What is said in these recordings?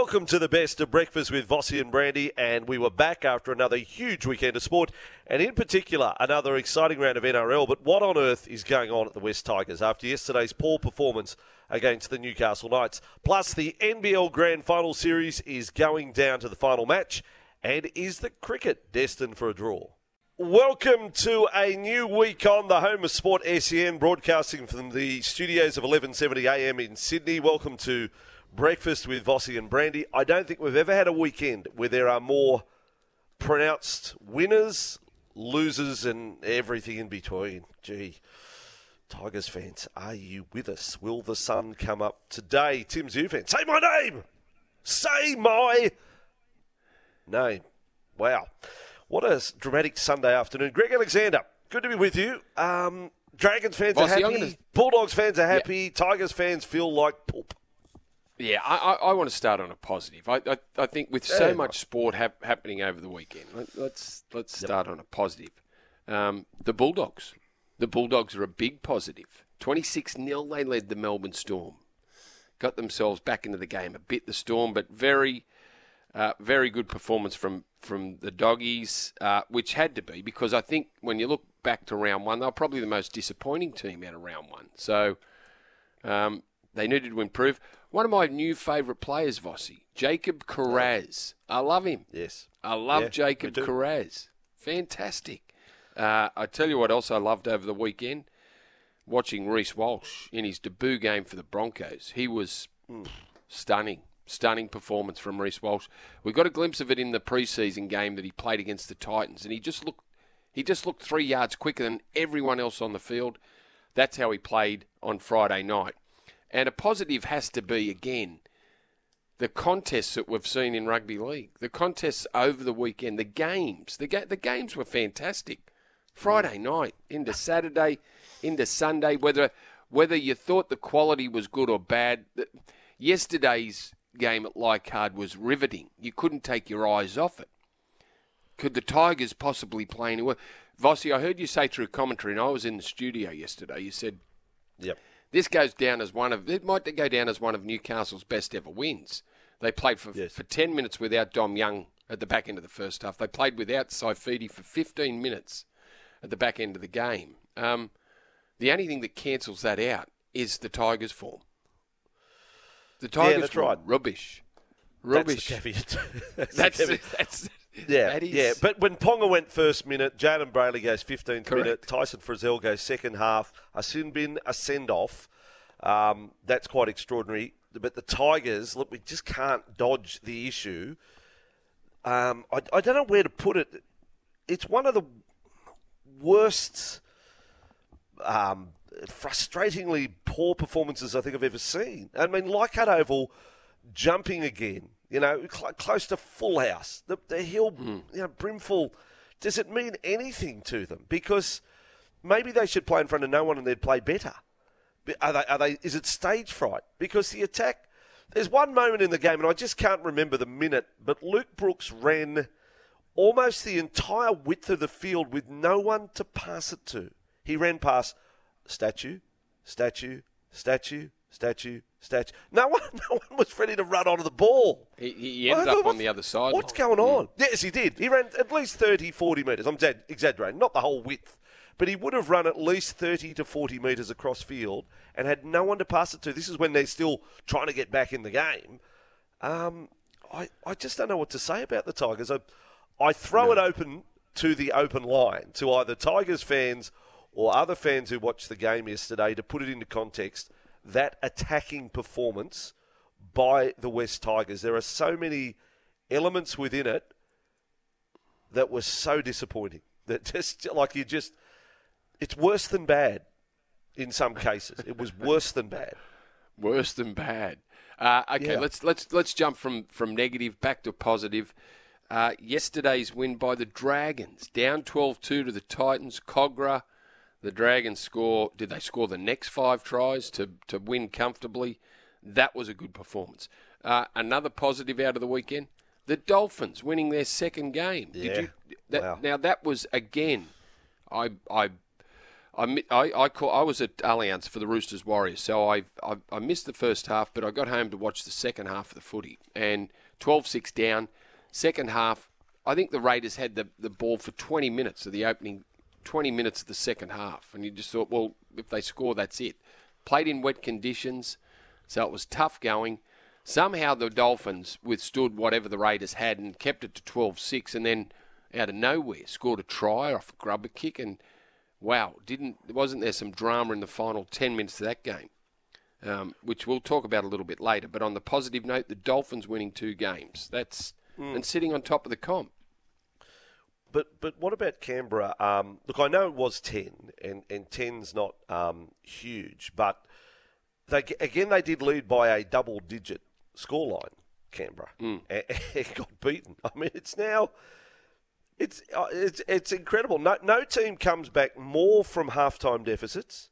welcome to the best of breakfast with Vossi and Brandy, and we were back after another huge weekend of sport, and in particular another exciting round of NRL. But what on earth is going on at the West Tigers after yesterday's poor performance against the Newcastle Knights? Plus, the NBL Grand Final Series is going down to the final match, and is the cricket destined for a draw? Welcome to a new week on the home of sport SEN, broadcasting from the studios of 1170 AM in Sydney. Welcome to breakfast with Vossi and Brandy. I don't think we've ever had a weekend where there are more pronounced winners, losers, and everything in between. Gee, Tigers fans, are you with us? Will the sun come up today? Tim Tszyu fan, say my name! Say my name. Wow. What a dramatic Sunday afternoon. Greg Alexander, good to be with you. Um, Dragons fans are happy. Gonna... Bulldogs fans are happy. Yeah. Tigers fans feel like poop. Yeah, I, I, I, want to start on a positive. I, I, I think with so yeah, much sport hap- happening over the weekend, let, us let's, let's start yep. on a positive. Um, the Bulldogs, the Bulldogs are a big positive. Twenty six 0 they led the Melbourne Storm, got themselves back into the game. A bit the Storm, but very, uh, very good performance from from the Doggies, uh, which had to be because I think when you look back to round one, they're probably the most disappointing team out of round one. So um, they needed to improve. One of my new favourite players, Vossi, Jacob Kiraz. I love him. Yes. I love yeah, Jacob Kiraz. Fantastic. Uh, I tell you what else I loved over the weekend? Watching Reece Walsh in his debut game for the Broncos. He was mm. stunning. Stunning performance from Reece Walsh. We got a glimpse of it in the preseason game that he played against the Titans, and he just looked he just looked three yards quicker than everyone else on the field. That's how he played on Friday night. And a positive has to be, again, the contests that we've seen in rugby league, the contests over the weekend, the games. The, ga- the games were fantastic. Friday mm. night into Saturday, into Sunday, whether whether you thought the quality was good or bad. Yesterday's game at Leichhardt was riveting. You couldn't take your eyes off it. Could the Tigers possibly play anywhere? Vossi, I heard you say through commentary, and I was in the studio yesterday. You said, "Yep, this goes down as one of it might go down as one of Newcastle's best ever wins. They played for yes. for ten minutes without Dom Young at the back end of the first half. They played without Saifiti for fifteen minutes at the back end of the game. Um, the only thing that cancels that out is the Tigers' form. The Tigers' yeah, right. rubbish. Rubbish. That's the caveat. that's, that's, the that's yeah, yeah. But when Ponga went first minute, Jayden Brailey goes 15th Correct. minute, Tyson Frizell goes second half, a sin bin, a send off. Um, that's quite extraordinary. But the Tigers, look, we just can't dodge the issue. Um, I, I don't know where to put it. It's one of the worst, um, frustratingly poor performances I think I've ever seen. I mean, Leichhardt Oval jumping again you know, cl- close to full house. The, the hill, mm. you know, brimful. Does it mean anything to them? Because maybe they should play in front of no one and they'd play better. Are they? Are they? Is it stage fright? Because the attack. There's one moment in the game, and I just can't remember the minute, but Luke Brooks ran almost the entire width of the field with no one to pass it to. He ran past statue, statue, statue, statue, statue. No one, no one was ready to run onto the ball. He, he ended up on the other side. What's going on? Yes, he did. He ran at least 30, 40 metres. I'm exaggerating, not the whole width. But he would have run at least 30 to 40 metres across field and had no one to pass it to. This is when they're still trying to get back in the game. Um, I, I just don't know what to say about the Tigers. I, I throw no. it open to the open line to either Tigers fans or other fans who watched the game yesterday to put it into context that attacking performance by the West Tigers. There are so many elements within it that were so disappointing. That just like you just, it's worse than bad in some cases. It was worse than bad. Worse than bad. Uh, okay, yeah. let's let's let's jump from from negative back to positive. Uh, yesterday's win by the Dragons, down 12-2 to the Titans. Kogarah the Dragons score. Did they score the next five tries to, to win comfortably? That was a good performance. Uh, another positive out of the weekend: the Dolphins winning their second game. Yeah. Did you? That, wow. Now that was again. I I I, I, I, call, I was at Allianz for the Roosters Warriors, so I, I, I missed the first half, but I got home to watch the second half of the footy. And 12 6 down, second half, I think the Raiders had the, the ball for 20 minutes of the opening, 20 minutes of the second half. And you just thought, well, if they score, that's it. Played in wet conditions, so it was tough going. Somehow the Dolphins withstood whatever the Raiders had and kept it to 12 6, and then out of nowhere scored a try off a grubber kick and wow, didn't wasn't there some drama in the final 10 minutes of that game? Um, which we'll talk about a little bit later. But on the positive note, the Dolphins winning two games. That's mm. and sitting on top of the comp. But but what about Canberra? Um, look, I know it was ten, and and ten's not um, huge, but they again they did lead by a double digit scoreline. Canberra mm. and, and got beaten. I mean, it's now it's uh, it's it's incredible. No no team comes back more from halftime deficits,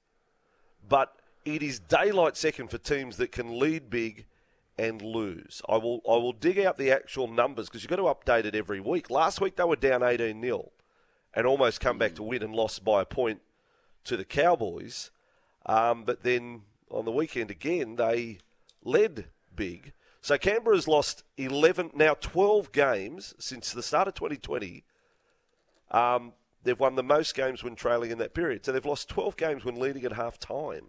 but it is daylight second for teams that can lead big and lose. I will I will dig out the actual numbers because you've got to update it every week. Last week they were down 18 0 and almost come back to win and lost by a point to the Cowboys. Um, but then on the weekend again they led big. So Canberra's lost 11 now 12 games since the start of 2020 um, they've won the most games when trailing in that period. So they've lost 12 games when leading at half time.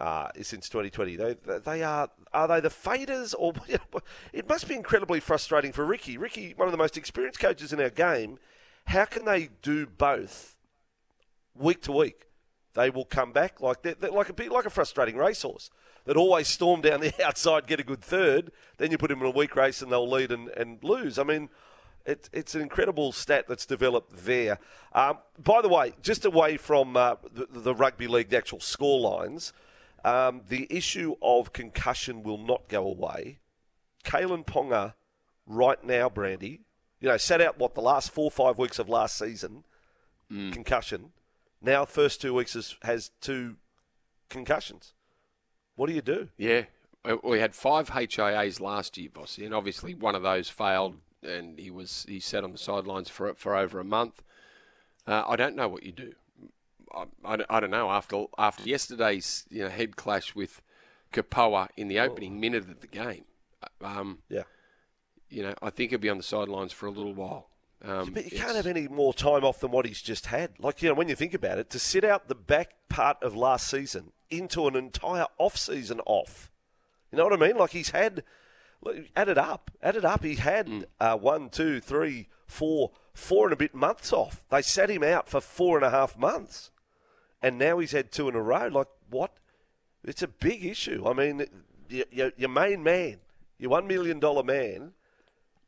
Uh, since 2020, they they are are they the faders or it must be incredibly frustrating for Ricky. Ricky, one of the most experienced coaches in our game, how can they do both week to week? They will come back like they're, they're like a bit like a frustrating racehorse that always storm down the outside, get a good third, then you put them in a weak race and they'll lead and, and lose. I mean, it, it's an incredible stat that's developed there. Um, by the way, just away from uh, the, the, rugby league, the actual score lines, um, the issue of concussion will not go away. Kalyn Ponga, right now, Brandy, you know, sat out what the last four or five weeks of last season, mm. concussion. Now, first two weeks has, has two concussions. What do you do? Yeah, we had five HIAs last year, Vossi, and obviously one of those failed and he was he sat on the sidelines for for over a month. Uh, I don't know what you do. I, I, don't know after after yesterday's you know head clash with Kapoa in the opening oh. minute of the game. Uh, um, yeah, you know I think he'll be on the sidelines for a little while. Um, but you can't have any more time off than what he's just had. Like you know, when you think about it, to sit out the back part of last season into an entire off season off. You know what I mean? Like he's had add it up. Add it up. He had mm. uh, one, two, three, four, four and a bit months off. They sat him out for four and a half months, and now he's had two in a row. Like what? It's a big issue. I mean, your, your main man, your one million dollar man.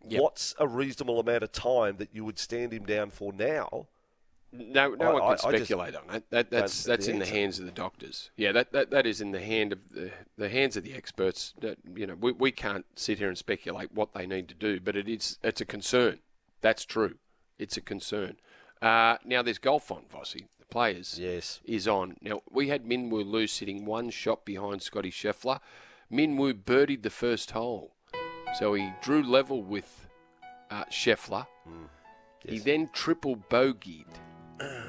Yep. What's a reasonable amount of time that you would stand him down for now? No, no I, one can I, speculate I on it. That, that's that's the in the hands of the doctors. Yeah, that, that, that is in the hand of the, the hands of the experts. That you know, we, we can't sit here and speculate what they need to do, but it is it's a concern. That's true. It's a concern. Uh, now there's golf on Vossi. The players yes is on. Now we had Minwoo Lee sitting one shot behind Scotty Scheffler. Minwoo birdied the first hole, so he drew level with uh, Scheffler. Mm. Yes. He then triple bogeyed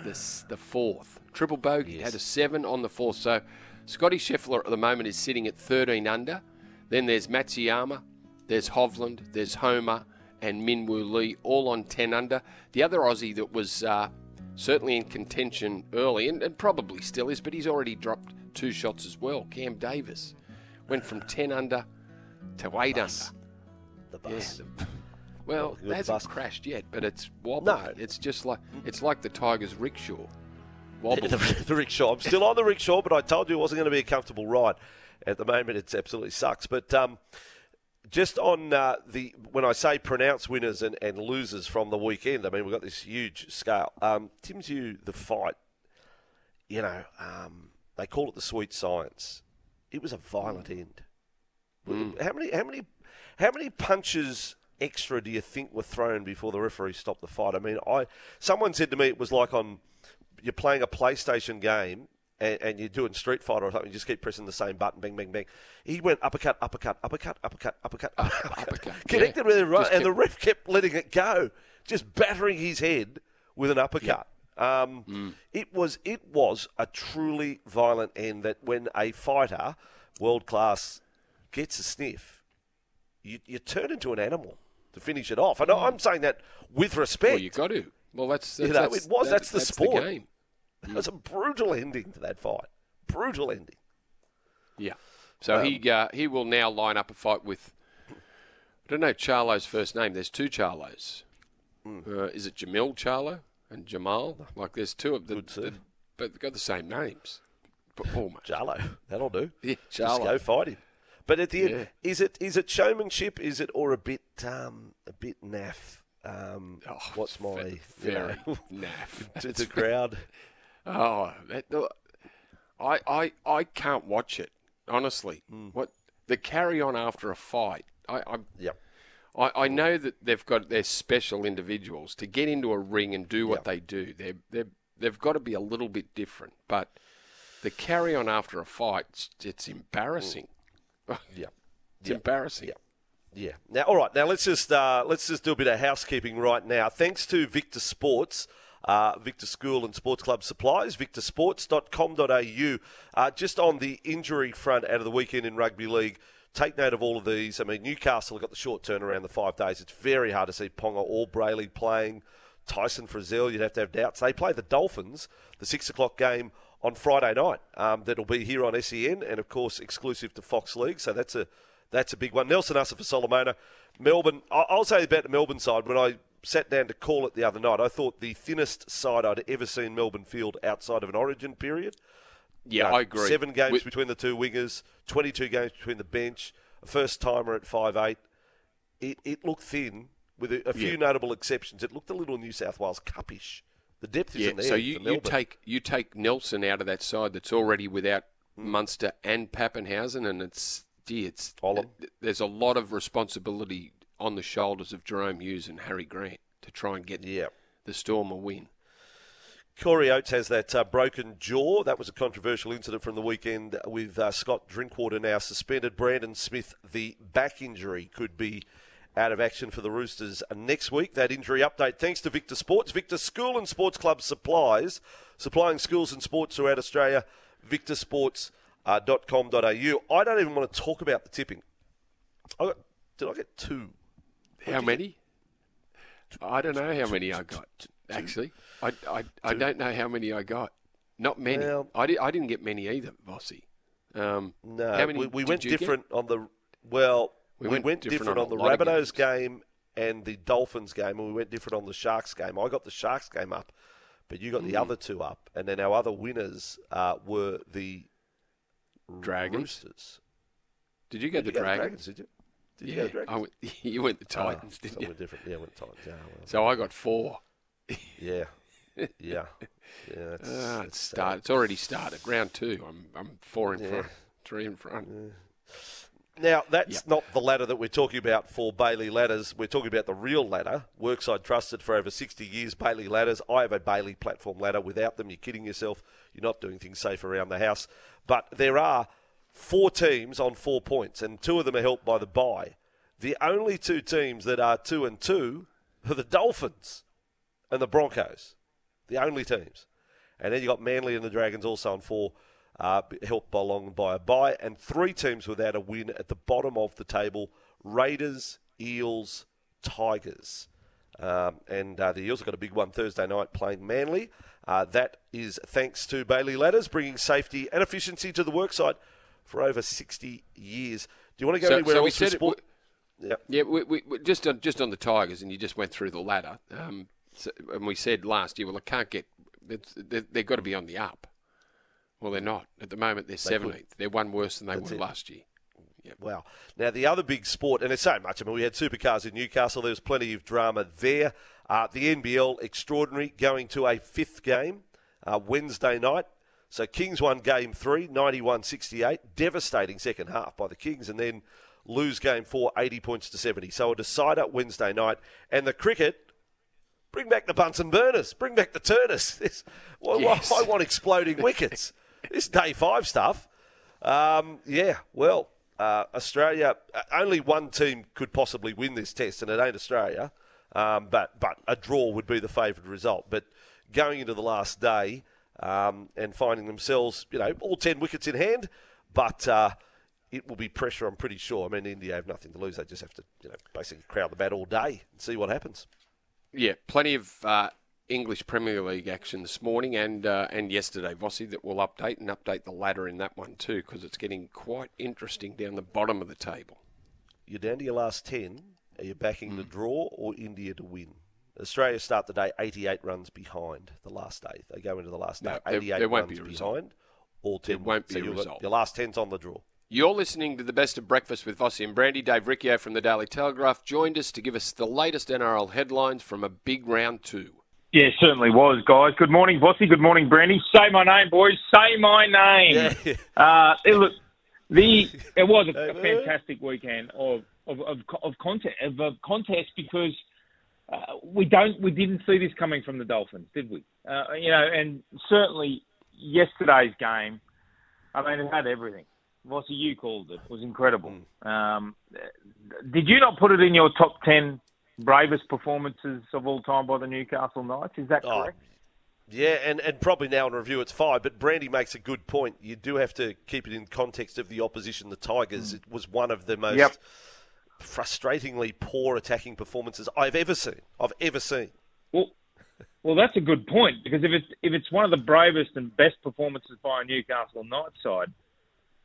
this the fourth. Triple bogey. Yes. Had a seven on the fourth. So Scotty Scheffler at the moment is sitting at 13 under. Then there's Matsuyama, there's Hovland, there's Homer, and Minwoo Lee, all on 10 under. The other Aussie that was uh, certainly in contention early, and, and, probably still is, but he's already dropped two shots as well. Cam Davis went from 10 under to 8 bus. under. The bus. Yeah, well, it hasn't bus. crashed yet, but it's wobbly. No. It's just like it's like the Tigers rickshaw. Wobbly. The, the, the rickshaw. I'm still on the rickshaw, but I told you it wasn't going to be a comfortable ride. At the moment, it absolutely sucks. But um, just on uh, the when I say pronounce winners and, and losers from the weekend, I mean we've got this huge scale. Um, Tim Tszyu the fight. You know, um, they call it the sweet science. It was a violent end. Mm. How many? How many? How many punches extra do you think were thrown before the referee stopped the fight? I mean, I someone said to me it was like on you're playing a PlayStation game and, and, you're doing Street Fighter or something, you just keep pressing the same button, bang, bang, bang. He went uppercut, uppercut, uppercut, uppercut, uppercut, uppercut, uppercut. connected yeah. with it right, and the ref kept letting it go, just battering his head with an uppercut. Um, Mm. It was it was a truly violent end. That when a fighter, world class, gets a sniff, you, you turn into an animal to finish it off. And I'm saying that with respect. Well, you got to. Well, that's, that's You know, that's- it was- that- that's the sport. game. It was a brutal ending to that fight. Brutal ending. Yeah. So he uh, he will now line up a fight with. I don't know Charlo's first name. There's two Charlos. Hmm. Uh, is it Jamil Charlo and Jamal? Like there's two of them, sir. but they've got the same names. But almost. Jarlo, that'll do. Yeah, Just Charlo. go fight him. But at the end, Yeah. is it is it showmanship? Is it or a bit um, a bit naff? Um, Oh, what's my ve- you know, naff? to the crowd? Oh, that, I, I, I can't watch it honestly. Hmm. What the carry on after a fight? I, I, Yep. I, I know that they've got their special individuals to get into a ring and do what Yep. they do. They they they've got to be a little bit different. But the carry on after a fight, it's, it's embarrassing. Yeah. It's embarrassing. Yeah. Yeah. Now, all right. Now let's just uh, let's just do a bit of housekeeping right now. Thanks to Victor Sports, uh, Victor School and Sports Club Supplies, victorsports.com.au. Uh, just on the injury front out of the weekend in rugby league, take note of all of these. I mean, Newcastle have got the short turnaround, the five days. It's very hard to see Ponga or Brailey playing. Tyson Frizell, you'd have to have doubts. They play the Dolphins, the six o'clock game on Friday night. Um, that'll be here on SEN and of course exclusive to Fox League. So that's a that's a big one. Nelson Asofa-Solomona. Melbourne. I'll say about the Melbourne side. When I sat down to call it the other night, I thought the thinnest side I'd ever seen Melbourne field outside of an Origin period. Yeah, You know, I agree. Seven games With- between the two wingers, twenty-two games between the bench. A first timer at five eight. It it looked thin with a, a few Yeah. notable exceptions. It looked a little New South Wales cuppish. The depth isn't there. so you, you take you take Nelson out of that side that's already without Hmm. Munster and Papenhuyzen, and it's gee, it's Olam. there's a lot of responsibility on the shoulders of Jahrome Hughes and Harry Grant to try and get yeah. the Storm a win. Corey Oates has that uh, broken jaw. That was a controversial incident from the weekend with uh, Scott Drinkwater now suspended. Brandon Smith, the back injury, could be out of action for the Roosters next week. That injury update thanks to Victor Sports. Victor School and Sports Club Supplies, supplying schools and sports throughout Australia. victorsports.com.au. I don't even want to talk about the tipping. I got, did I get two? How many? I don't know how many I got. Actually, I, I, I don't know how many I got. Not many. Well- I, di- I didn't get many either, Vossi. Um, No, how many we, we went you get? different on the well. We, We went, went different, different on, on the Rabbitohs game and the Dolphins game, and we went different on the Sharks game. I got the Sharks game up, but you got Mm. the other two up, and then our other winners uh, were the Dragons. Roosters. Did you get Did the you go Dragons? Did you? Did you yeah, go Dragons? I went, you went the Ah, Titans, didn't you? different. Yeah, I went Titans. Yeah, well, So I got four. yeah, yeah, yeah. That's, Ah, it's start. It's already started. Round two. I'm I'm four in Yeah. front, three in front. Now, that's Yep. not the ladder that we're talking about for Bailey Ladders. We're talking about the real ladder. Workside trusted for over 60 years, Bailey Ladders. I have a Bailey platform ladder. Without them, you're kidding yourself. You're not doing things safe around the house. But there are four teams on four points, and two of them are helped by the bye. The only two teams that are two and two are the Dolphins and the Broncos. The only teams. And then you got Manly and the Dragons also on four, uh, helped by along by a bye, and three teams without a win at the bottom of the table: Raiders, Eels, Tigers. Um, and uh, the Eels have got a big one Thursday night playing Manly. Uh, that is thanks to Bailey Ladders, bringing safety and efficiency to the worksite for over 60 years. Do you want to go So- anywhere so else it- sport? yeah. Yeah, we, we, we- just on, just on the Tigers, and you just went through the ladder. Um, so, and we said last year, well, it can't get. It's, they, they've got to be on the up. Well, they're not at the moment. They're seventeenth. They're one worse than they That's were it. last year. Wow. Now, the other big sport, and it's so much, I mean, we had supercars in Newcastle. There was plenty of drama there. Uh, the NBL, extraordinary, going to a fifth game uh, Wednesday night. So Kings won game three, 91 68. Devastating second half by the Kings, and then lose game four, 80 points to 70. So a decider Wednesday night. And the cricket, bring back the Bunsen burners, bring back the Turners. This, well, Yes. I want exploding wickets. this day five stuff. Um, yeah, well, uh, Australia, uh, only one team could possibly win this test, and it ain't Australia. Um, but but a draw would be the favoured result. But going into the last day um, and finding themselves, you know, all 10 wickets in hand, but uh, it will be pressure, I'm pretty sure. I mean, India have nothing to lose. They just have to, you know, basically crowd the bat all day and see what happens. Yeah, plenty of uh, English Premier League action this morning and uh, and yesterday, Vossi, that will update and update the ladder in that one too, because it's getting quite interesting down the bottom of the table. You're down to your last 10. Are you backing mm. the draw or India to win? Australia start the day 88 runs behind the last day. They go into the last day no, 88 there, there runs behind. All 10. There won't be so a result. Your last 10's on the draw. You're listening to the best of breakfast with Vossi and Brandy. Dave Riccio from the Daily Telegraph joined us to give us the latest NRL headlines from a big round two. Yeah, certainly was, guys. Good morning, Vossi. Good morning, Brandy. Say my name, boys. Say my name. Yeah. Uh, it, look, the it was a, a fantastic weekend of of of, of contest of, of contest because uh, we don't we didn't see this coming from the Dolphins, did we? Uh, you know, and certainly yesterday's game. I mean, it had everything. Vossi, you called it. It was incredible. Mm. Um, did you not put it in your top ten bravest performances of all time by the Newcastle Knights? Is that oh, correct? Yeah, and, and probably now in review it's five. But Brandy makes a good point. You do have to keep it in context of the opposition, the Tigers. Mm. It was one of the most. Yep frustratingly poor attacking performances I've ever seen. I've ever seen. Well, well, that's a good point because if it's if it's one of the bravest and best performances by a Newcastle Knights side,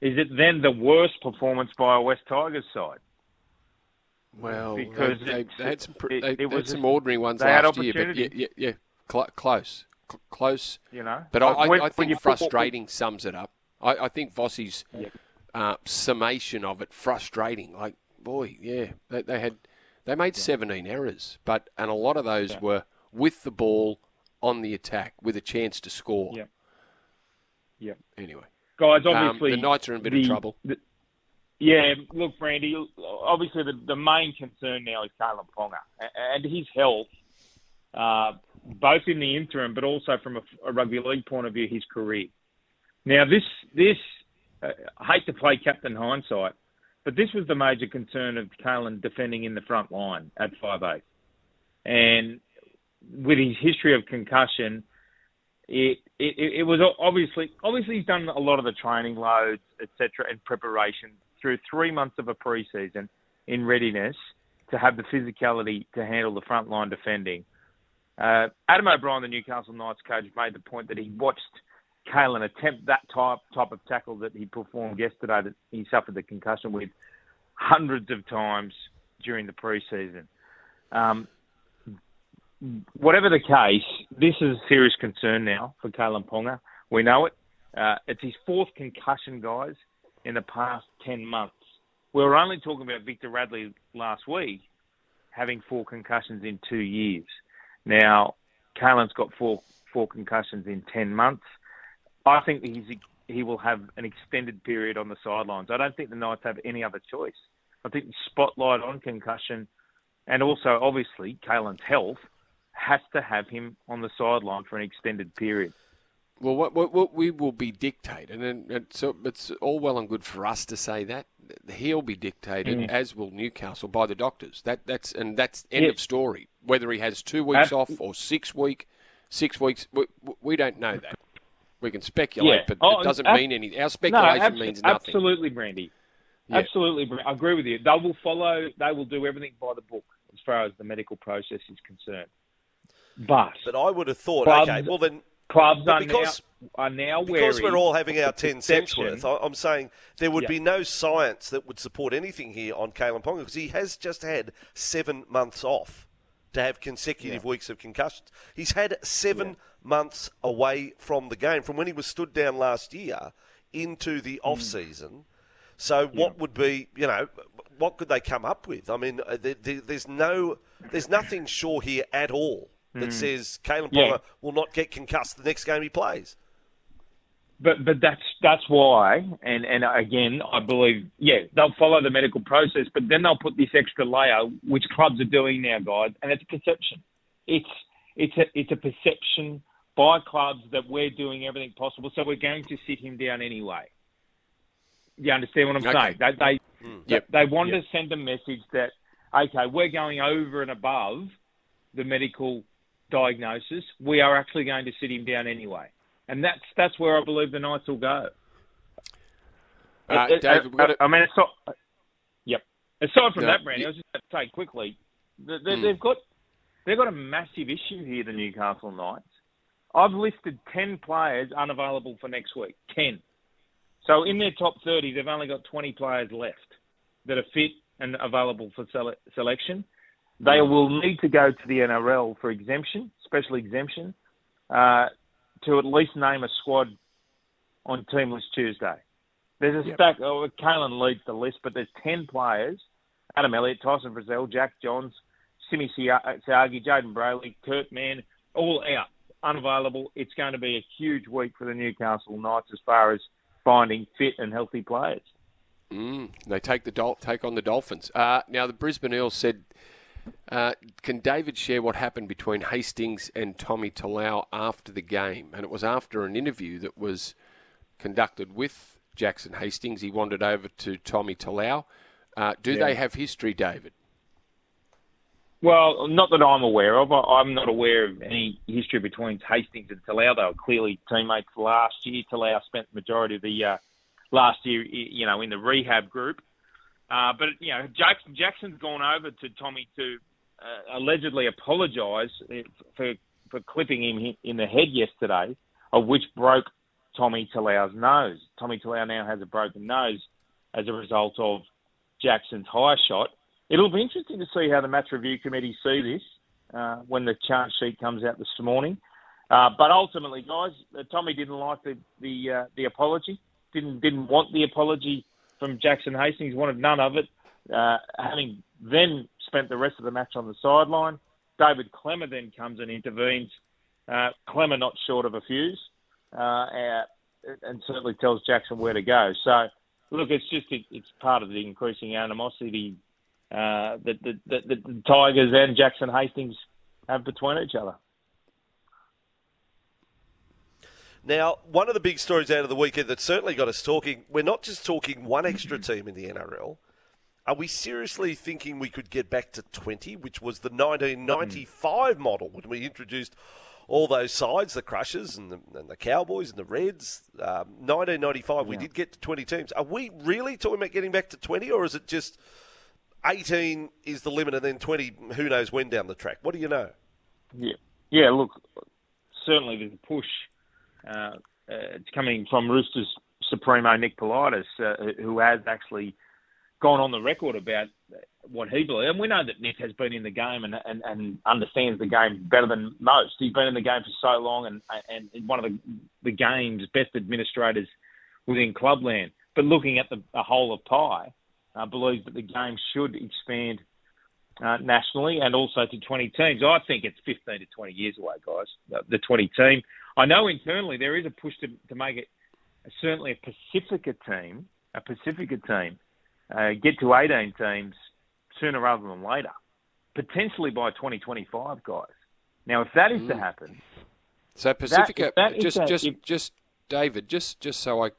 is it then the worst performance by a West Tigers side? Well, because they, they had some it, they, it was some ordinary ones last year, but yeah, yeah, yeah cl- close, cl- close. You know, but I, I, I think frustrating sums it up. I, I think Vossi's yeah. uh, summation of it frustrating. Like boy, yeah, they, they had they made yeah. 17 errors, but and a lot of those yeah. were with the ball on the attack with a chance to score. Yeah. Yeah. Anyway, guys, obviously um, the Knights are in a bit the, of trouble. The, yeah, look, Brandy. Obviously, the, the main concern now is Kalyn Ponga and his health, uh, both in the interim, but also from a, a, rugby league point of view, his career. Now, this this uh, I hate to play Captain Hindsight, but this was the major concern of Kalyn defending in the front line at five eight, and with his history of concussion, it, it it was obviously obviously he's done a lot of the training loads etc. and preparation through three months of a preseason in readiness to have the physicality to handle the front line defending. Uh, Adam O'Brien, the Newcastle Knights coach, made the point that he watched Kalyn attempt that type type of tackle that he performed yesterday that he suffered the concussion with hundreds of times during the preseason. Um, whatever the case, this is a serious concern now for Kalyn Ponga. We know it. Uh, it's his fourth concussion, guys, in the past 10 months. We were only talking about Victor Radley last week having four concussions in two years. Now, Kalyn's got four four concussions in 10 months. I think he's he will have an extended period on the sidelines. I don't think the Knights have any other choice. I think the spotlight on concussion and also obviously Kalyn's health has to have him on the sideline for an extended period. Well, what, what, what we will be dictated, and, so it's all well and good for us to say that he'll be dictated, mm. as will Newcastle, by the doctors. That that's and that's end of story. Whether he has two weeks off or six week, six weeks, we, we don't know that. We can speculate, yeah. but oh, it doesn't ab- mean anything. Our speculation no, ab- means nothing. Absolutely, Brandy. Yeah. Absolutely, I agree with you. They will follow. They will do everything by the book as far as the medical process is concerned. But but I would have thought, clubs, okay, well then clubs are because, now are now because we're all having our ten cents worth. I'm saying there would yeah. be no science that would support anything here on Kalyn Ponga because he has just had seven months off to have consecutive yeah. weeks of concussions. He's had seven yeah. Months away from the game from when he was stood down last year into the off mm. season. So what would be, you know, what could they come up with? I mean, uh, there, there, there's no, there's nothing sure here at all that mm. says Kalyn Ponga will not get concussed the next game he plays but but that's that's why, and and again, I believe, yeah, they'll follow the medical process, but then they'll put this extra layer, which clubs are doing now, guys, and it's a perception. It's it's a it's a perception by clubs that we're doing everything possible, so we're going to sit him down anyway. You understand what I'm okay. saying? They they, mm. yep. they want yep. to send a message that okay, we're going over and above the medical diagnosis, we are actually going to sit him down anyway. And that's that's where I believe the Knights will go. Uh, David, uh, I mean, aside, yep. Aside from no, that, Brandy, I was just going to say quickly, they, they, mm. they've got they've got a massive issue here. The Newcastle Knights. I've listed ten players unavailable for next week. Ten. So in their top thirty, they've only got twenty players left that are fit and available for sele- selection. They hmm. will need to go to the NRL for exemption, special exemption, uh, to at least name a squad on Team List Tuesday. There's a yep. stack. Oh, Kalyn leads the list, but there's ten players: Adam Elliott, Tyson Frizell, Jack Johns, Simi Sasagi, Jayden Brailey, Kurt Mann, all out, unavailable. It's going to be a huge week for the Newcastle Knights as far as finding fit and healthy players. Mm, they take the Dol- take on the Dolphins. Uh, now the Brisbane Eels said, uh, "Can David share what happened between Hastings and Tommy Talau after the game?" And it was after an interview that was conducted with Jackson Hastings. He wandered over to Tommy Talau. Uh, do yeah. they have history, David? Well, not that I'm aware of. I'm not aware of any history between Hastings and Talau. They were clearly teammates last year. Talau spent the majority of the uh, last year, you know, in the rehab group. Uh, but you know, Jackson, Jackson's gone over to Tommy to uh, allegedly apologise for for clipping him in the head yesterday, of which broke Tommy Talau's nose. Tommy Talau now has a broken nose as a result of Jackson's high shot. It'll be interesting to see how the match review committee see this uh, when the charge sheet comes out this morning. Uh, but ultimately, guys, uh, Tommy didn't like the the, uh, the apology. Didn't didn't want the apology from Jackson Hastings. Wanted none of it. Uh, having then spent the rest of the match on the sideline, David Klemmer then comes and intervenes. Klemmer not short of a fuse uh, and certainly tells Jackson where to go. So, look, it's just it, it's part of the increasing animosity uh, that, the, that, that the Tigers and Jackson Hastings have between each other. Now, one of the big stories out of the weekend that certainly got us talking, we're not just talking one extra team in the NRL. Are we seriously thinking we could get back to 20, which was the 1995 model when we introduced all those sides, the Crushers and the, and the Cowboys and the Reds. Um, 1995, yeah. we did get to 20 teams. Are we really talking about getting back to 20, or is it just 18 is the limit and then 20, who knows when down the track? What do you know? Yeah, yeah. Look, certainly there's a push. Uh, uh, it's coming from Roosters Supremo Nick Politis, uh, who has actually gone on the record about what he believes. And we know that Nick has been in the game and, and, and understands the game better than most. He's been in the game for so long and, and one of the, the game's best administrators within clubland. But looking at the, the whole of pie, uh, believes that the game should expand uh, nationally and also to 20 teams. I think it's 15 to 20 years away, guys, the, the 20 team. I know internally there is a push to, to make it certainly a Pacifica team, a Pacifica team, uh, get to 18 teams sooner rather than later, potentially by 2025, guys. Now, if that is mm. to happen, so Pacifica, that, that just just if, just David, just just so I,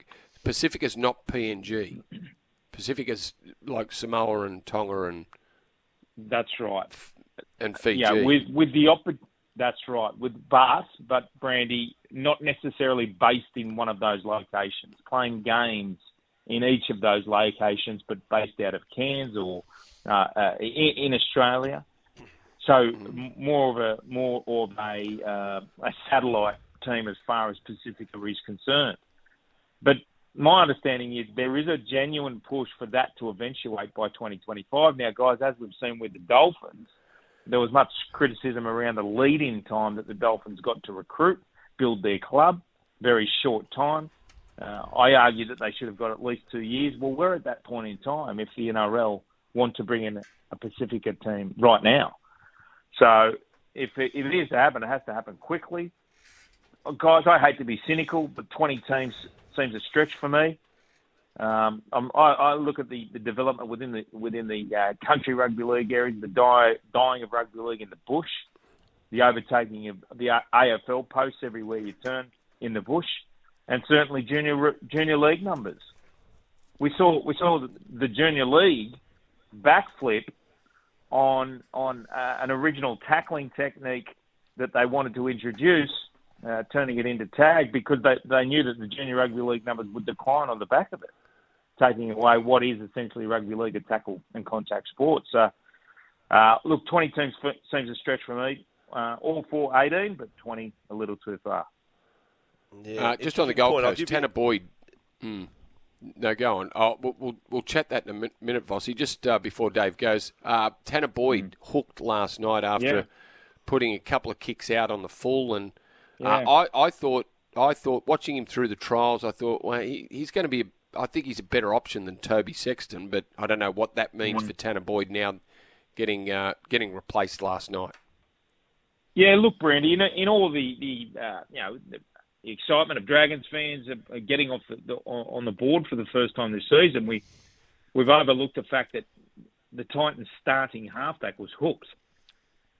Pacifica's not PNG. Pacifica's like Samoa and Tonga and. That's right. And Fiji. Yeah, with with the op- That's right. With Bass, but Brandy, not necessarily based in one of those locations, playing games in each of those locations, but based out of Cairns or uh, uh, in, in, Australia. So more of a more of a uh, a satellite team as far as Pacifica is concerned. But my understanding is there is a genuine push for that to eventuate by 2025. Now, guys, as we've seen with the Dolphins, there was much criticism around the lead-in time that the Dolphins got to recruit, build their club, very short time. Uh, I argue that they should have got at least two years. Well, we're at that point in time if the NRL want to bring in a Pacifica team right now. So if it, if it is to happen, it has to happen quickly. Guys, I hate to be cynical, but 20 teams seems a stretch for me. Um, I, I, look at the, the, development within the within the uh, country rugby league areas, the die, dying of rugby league in the bush, the overtaking of the AFL posts everywhere you turn in the bush and certainly junior junior league numbers. We saw we saw the junior league backflip on on uh, an original tackling technique that they wanted to introduce, uh, turning it into tag because they, they knew that the junior rugby league numbers would decline on the back of it, taking away what is essentially rugby league, a tackle and contact sport. So, uh, look, 20 teams seems a stretch for me. Uh, all for 18, but 20 a little too far. Yeah, uh, just on the Gold Coast, Tanner Boyd. Mm, no, go on. Oh, we'll, we'll, we'll chat that in a minute, Vossi. Just uh, before Dave goes, uh, Tanner Boyd mm. hooked last night after yeah. putting a couple of kicks out on the full, and uh. I, I thought I thought watching him through the trials, I thought, well, he, he's going to be. A, I think he's a better option than Toby Sexton, but I don't know what that means mm. for Tanner Boyd now, getting uh, getting replaced last night. Yeah, look, Brandy, in, in all the the uh, you know the, the excitement of Dragons fans are getting off the, the, on the board for the first time this season, we we've overlooked the fact that the Titans' starting halfback was hooked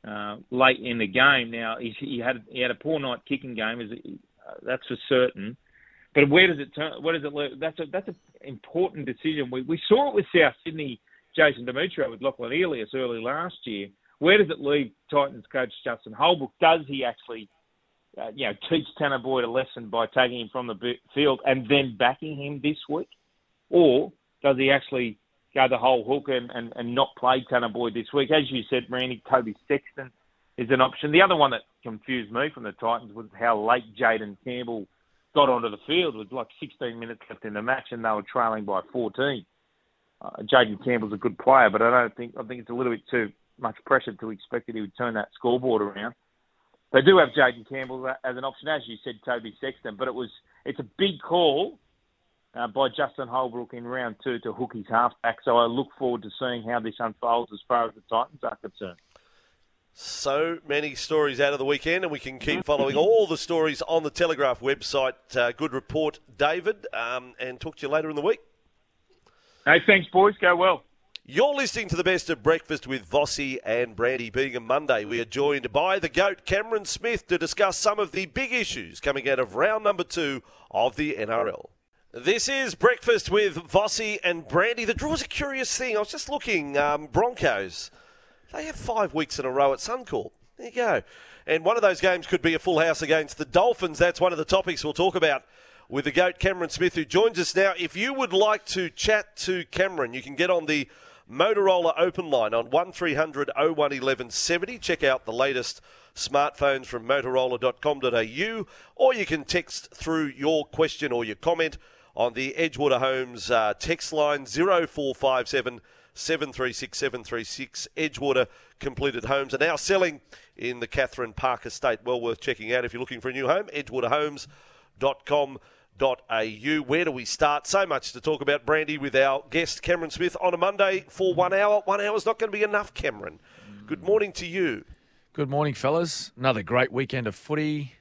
uh, late in the game. Now he had he had a poor night kicking game, is uh, that's for certain. But where does it turn? Where does it? Look? That's a that's an important decision. We we saw it with South Sydney, Jason Demetriou with Lachlan Ilias early last year. Where does it leave Titans coach Justin Holbrook? Does he actually uh, you know, teach Tanner Boyd a lesson by taking him from the field and then backing him this week? Or does he actually go the whole hook and, and, and not play Tanner Boyd this week? As you said, Randy, Toby Sexton is an option. The other one that confused me from the Titans was how late Jayden Campbell got onto the field with like 16 minutes left in the match and they were trailing by 14. Uh, Jayden Campbell's a good player, but I don't think I think it's a little bit too much pressure to expect that he would turn that scoreboard around. They do have Jayden Campbell as an option, as you said, Toby Sexton, but it was it's a big call uh, by Justin Holbrook in round two to hook his halfback. So I look forward to seeing how this unfolds as far as the Titans are concerned. So many stories out of the weekend, and we can keep following all the stories on the Telegraph website. Uh, good report, David, um, and talk to you later in the week. Hey, thanks, boys. Go well. You're listening to the best of breakfast with Vossi and Brandy. Being a Monday, we are joined by the GOAT, Cameron Smith, to discuss some of the big issues coming out of round number two of the NRL. This is Breakfast with Vossi and Brandy. The draw is a curious thing. I was just looking. Um, Broncos, they have five weeks in a row at Suncorp. There you go. And one of those games could be a full house against the Dolphins. That's one of the topics we'll talk about with the GOAT, Cameron Smith, who joins us now. If you would like to chat to Cameron, you can get on the Motorola Open Line on 1300 01 1170. Check out the latest smartphones from motorola.com.au, or you can text through your question or your comment on the Edgewater Homes uh, text line 0457 736 736. Edgewater completed homes are now selling in the Catherine Park estate. Well worth checking out if you're looking for a new home. EdgewaterHomes.com au. Where do we start? So much to talk about, Brandy, with our guest, Cameron Smith, on a Monday for one hour. One hour is not going to be enough, Cameron. Good morning to you. Good morning, fellas. Another great weekend of footy.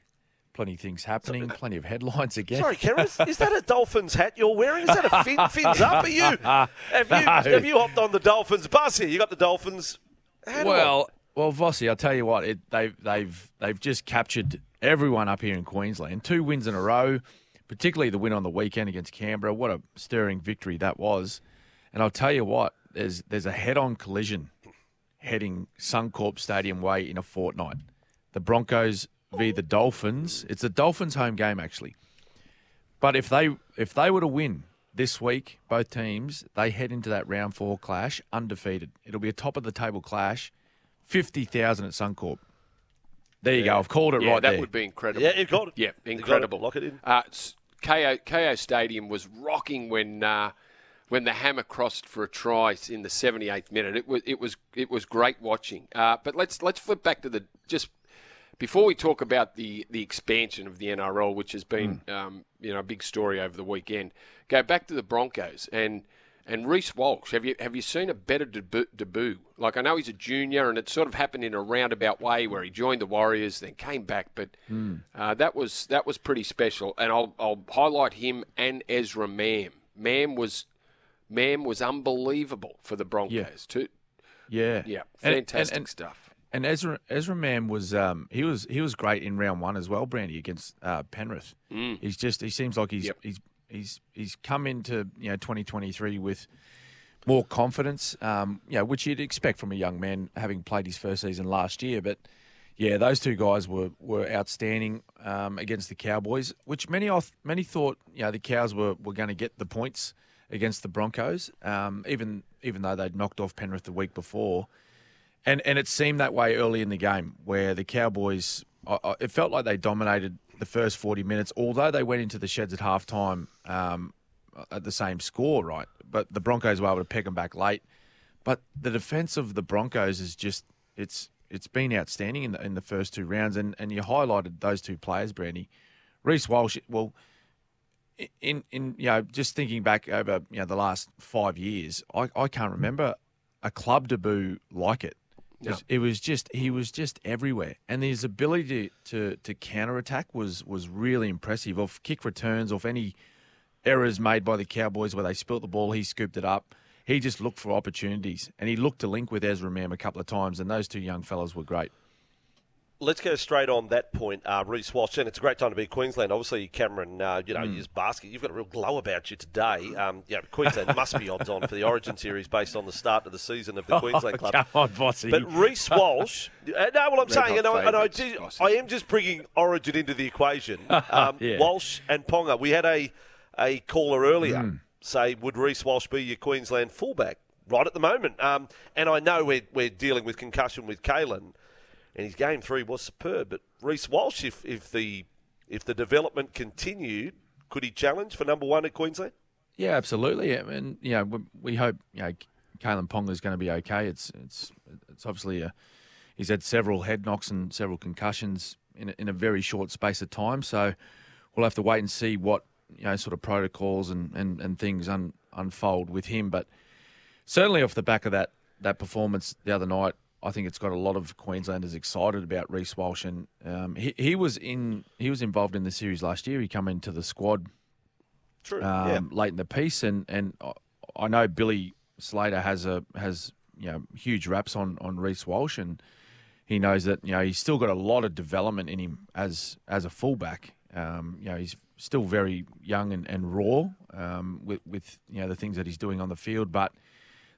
Plenty of things happening. Plenty of headlines again. Sorry, Cameron, is that a Dolphins hat you're wearing? Is that a fin, fins up? Are you have you no. have you hopped on the Dolphins bus here? You got the Dolphins. well, well, Vossi, I'll tell you what. It, they've they've they've just captured everyone up here in Queensland. Two wins in a row particularly the win on the weekend against Canberra. What a stirring victory that was. And I'll tell you what, there's there's a head-on collision heading Suncorp Stadium way in a fortnight. The Broncos v the Dolphins. It's the Dolphins' home game actually. But if they if they were to win this week, both teams, they head into that round four clash undefeated. It'll be a top of the table clash. Fifty thousand at Suncorp. There you yeah. go. I've called it yeah, right that there. would be incredible. Yeah, you've got it. Yeah, incredible. Lock it in. Uh, KO, Kayo Stadium was rocking when uh, when the hammer crossed for a try in the 78th minute. It was it was it was great watching. Uh, but let's let's flip back to the just before we talk about the the expansion of the NRL, which has been mm. um, you know a big story over the weekend. Go back to the Broncos and and Reece Walsh, have you have you seen a better debut, debut? Like I know he's a junior, and it sort of happened in a roundabout way where he joined the Warriors, then came back. But mm. uh, that was that was pretty special, and I'll I'll highlight him and Ezra Mam. Mam was Mam was unbelievable for the Broncos yeah. too. Yeah, yeah, fantastic and, and, and, stuff. And Ezra Ezra Mam was um, he was he was great in round one as well, Brandy against uh, Penrith. Mm. He's just he seems like he's yep. he's He's he's come into you know 2023 with more confidence, um, you know, which you'd expect from a young man having played his first season last year. But Yeah, those two guys were were outstanding um, against the Cowboys, which many many thought you know the Cows were, were going to get the points against the Broncos, um, even even though they'd knocked off Penrith the week before, and and it seemed that way early in the game where the Cowboys it felt like they dominated the first forty minutes, although they went into the sheds at halftime um, at the same score, right? But the Broncos were able to pick them back late. But the defense of the Broncos is just it's it's been outstanding in the in the first two rounds, and, and you highlighted those two players, Brandy. Reece Walsh, well, in in you know just thinking back over you know the last five years, I, I can't remember a club debut like it. It, was, it was just he was just everywhere, and his ability to to, to counter attack was was really impressive. Off kick returns, off any errors made by the Cowboys where they spilt the ball, he scooped it up he just looked for opportunities and he looked to link with Ezra Mam a couple of times, and those two young fellas were great. Let's go straight on that point, uh, Reece Walsh. And it's a great time to be Queensland. Obviously, Cameron, uh, you know, mm. basket. You've got a real glow about you today. Um, yeah, Queensland must be odds on for the Origin series based on the start of the season of the Queensland club. Come on, Vossi. But Reece Walsh, uh, no, what I'm saying, and, I, and I, I, am just bringing Origin into the equation. Um, yeah. Walsh and Ponga. We had a a caller earlier. Mm say, would Reece Walsh be your Queensland fullback right at the moment? Um, and I know we're, we're dealing with concussion with Kalyn, and his game three was superb. But Reece Walsh, if, if the if the development continued, could he challenge for number one at Queensland? Yeah, absolutely. I mean, you know, we, we hope you know Kalyn Ponga is going to be okay. It's it's it's obviously a, he's had several head knocks and several concussions in a, in a very short space of time. So we'll have to wait and see what you know sort of protocols and and, and things un, unfold with him. But certainly off the back of that that performance the other night, I think it's got a lot of Queenslanders excited about Reece Walsh, and um, he he was in he was involved in the series last year. He come into the squad, True, um, yeah. late in the piece, and and I know Billy Slater has a has you know huge raps on on Reece Walsh, and he knows that you know he's still got a lot of development in him as as a fullback. Um, you know he's still very young and, and raw um, with, with you know the things that he's doing on the field, but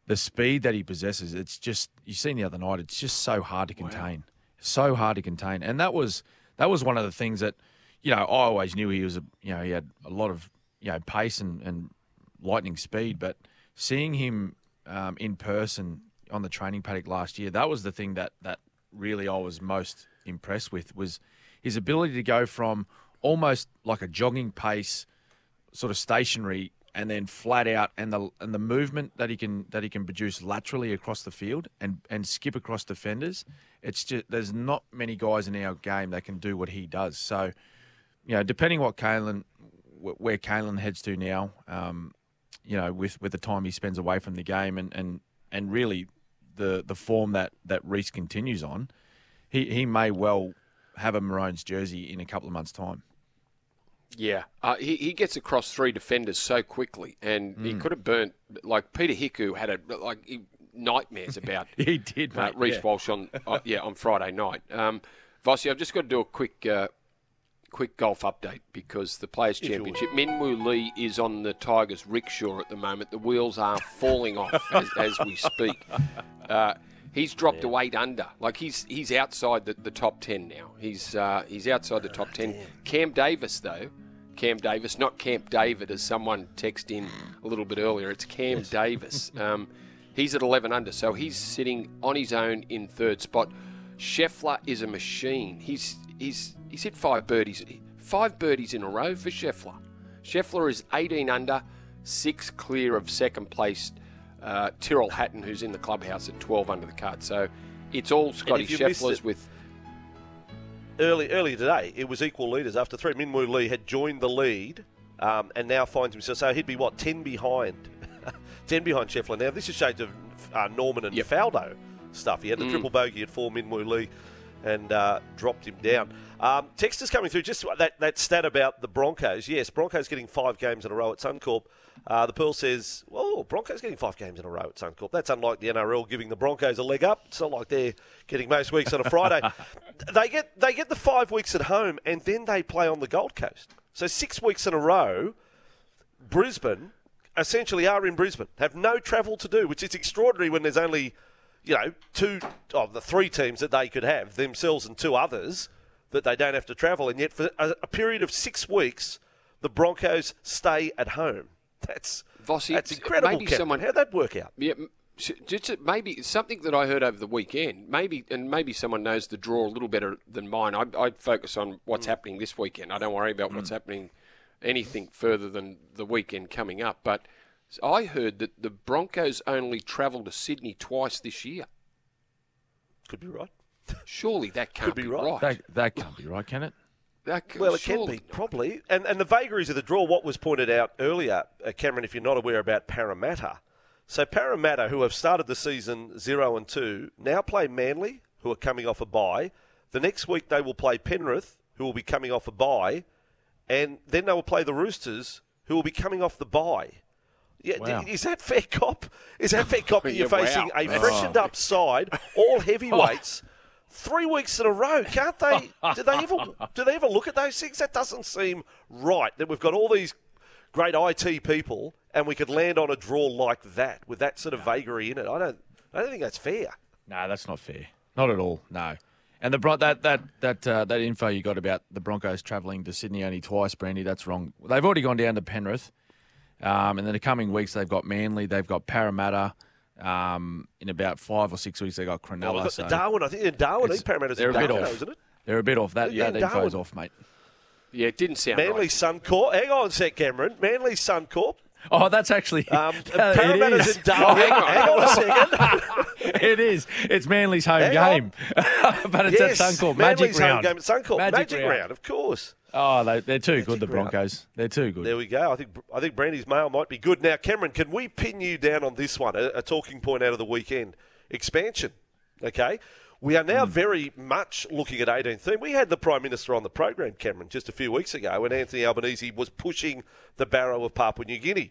the speed that he possesses, it's just you've seen the other night. It's just so hard to contain, wow. so hard to contain, and that was that was one of the things that you know I always knew he was a you know he had a lot of you know pace and, and lightning speed, but seeing him um, in person on the training paddock last year, that was the thing that that really I was most impressed with was his ability to go from almost like a jogging pace, sort of stationary, and then flat out, and the and the movement that he can that he can produce laterally across the field and and skip across defenders. It's just there's not many guys in our game that can do what he does. So, you know, depending what Kalyn where Kalyn heads to now, um, you know, with with the time he spends away from the game and and and really the the form that that Reece continues on, he he may well have a Maroons jersey in a couple of months' time. Yeah, uh, he he gets across three defenders so quickly, and mm. he could have burnt like Peter Hiku had a like he, nightmares about. he did, uh, Reece yeah. Walsh on uh, yeah on Friday night. Um, Vossi, I've just got to do a quick uh, quick golf update because the Players Championship. Minwoo Lee is on the Tigers' rickshaw at the moment. The wheels are falling off as, as, we speak. Uh, he's dropped yeah. to eight under. Like he's he's outside the, the top ten now. He's uh, he's outside the top ten. Cam Davis though Cam Davis, not Camp David, as someone texted in a little bit earlier. It's Cam yes. Davis. Um, he's at 11 under, so he's sitting on his own in third spot. Scheffler is a machine. He's he's he's hit five birdies, five birdies in a row for Scheffler. Scheffler is 18 under, six clear of second place. Uh, Tyrrell Hatton, who's in the clubhouse at 12 under the cut. So it's all Scotty Scheffler's with early earlier today, it was equal leaders after three. Minwoo Lee had joined the lead um, and now finds himself. So he'd be what ten behind, ten behind Scheffler. Now this is shades of uh, Norman and yep. Faldo stuff. He had the mm. triple bogey at four. Minwoo Lee and uh, dropped him down. Um, text is coming through. Just that, that stat about the Broncos. Yes, Broncos getting five games in a row at Suncorp. Uh, the Pearl says, "Well, Broncos getting five games in a row at Suncorp. That's unlike the NRL giving the Broncos a leg up. It's not like they're getting most weeks on a Friday. they get they get the five weeks at home, and then they play on the Gold Coast. So six weeks in a row, Brisbane." Essentially, are in Brisbane, have no travel to do, which is extraordinary when there's only you know, two of the three teams that they could have themselves and two others that they don't have to travel, and yet for a, a period of six weeks, the Broncos stay at home. That's Vossi, that's incredible. maybe Captain. someone- how'd that work out? Yeah, m- just uh, maybe something that I heard over the weekend. Maybe and maybe someone knows the draw a little better than mine. I, I focus on what's mm. happening this weekend. I don't worry about what's mm. happening anything further than the weekend coming up. But I heard that the Broncos only travel to Sydney twice this year. Could be right. Surely that can't be be, right. right. That, that can't be right, can it? That c- Well, it can be, probably. And, and the vagaries of the draw, what was pointed out earlier, uh, Cameron, if you're not aware about Parramatta. So, Parramatta, who have started the season 0 and 2, now play Manly, who are coming off a bye. The next week, they will play Penrith, who will be coming off a bye. And then they will play the Roosters, who will be coming off the bye. Yeah, Wow. is that fair cop? Is that fair cop that you're facing wow. a freshened up side, all heavyweights, three weeks in a row? Can't they? Do they ever? Do they ever look at those things? That doesn't seem right. That we've got all these great IT people, and we could land on a draw like that with that sort of vagary in it. I don't. I don't think that's fair. No, that's not fair. Not at all. No. And the that that that uh, that info you got about the Broncos travelling to Sydney only twice, Brandy, that's wrong. They've already gone down to Penrith, um, and in the coming weeks they've got Manly, they've got Parramatta. Um, in about five or six weeks they got Cronulla. we've got so Darwin. I think in Darwin, it's- Parramatta's they're in a bit Darwin, off. isn't it? they're a bit off. That Yeah, that info's Darwin. off, mate. yeah, it didn't sound Manly right. Suncorp. Hang on a sec, Cameron. Manly Suncorp. Oh, that's actually Um, it Parramatta's is. in Darwin. hang on. hang on a second. it is. It's Manly's home Hang game, but it's yes, at Suncorp. Manly's Magic home round. game at Suncorp. Magic Magic, round. round. of course. Oh, they, they're too good. The. Broncos. They're too good. There we go. I think I think Brandy's mail might be good. Now, Cameron, can we pin you down on this one? A, a talking point out of the weekend: expansion. Okay, we are now very much looking at 18th team. We had the Prime Minister on the program, Cameron, just a few weeks ago, when Anthony Albanese was pushing the barrow of Papua New Guinea.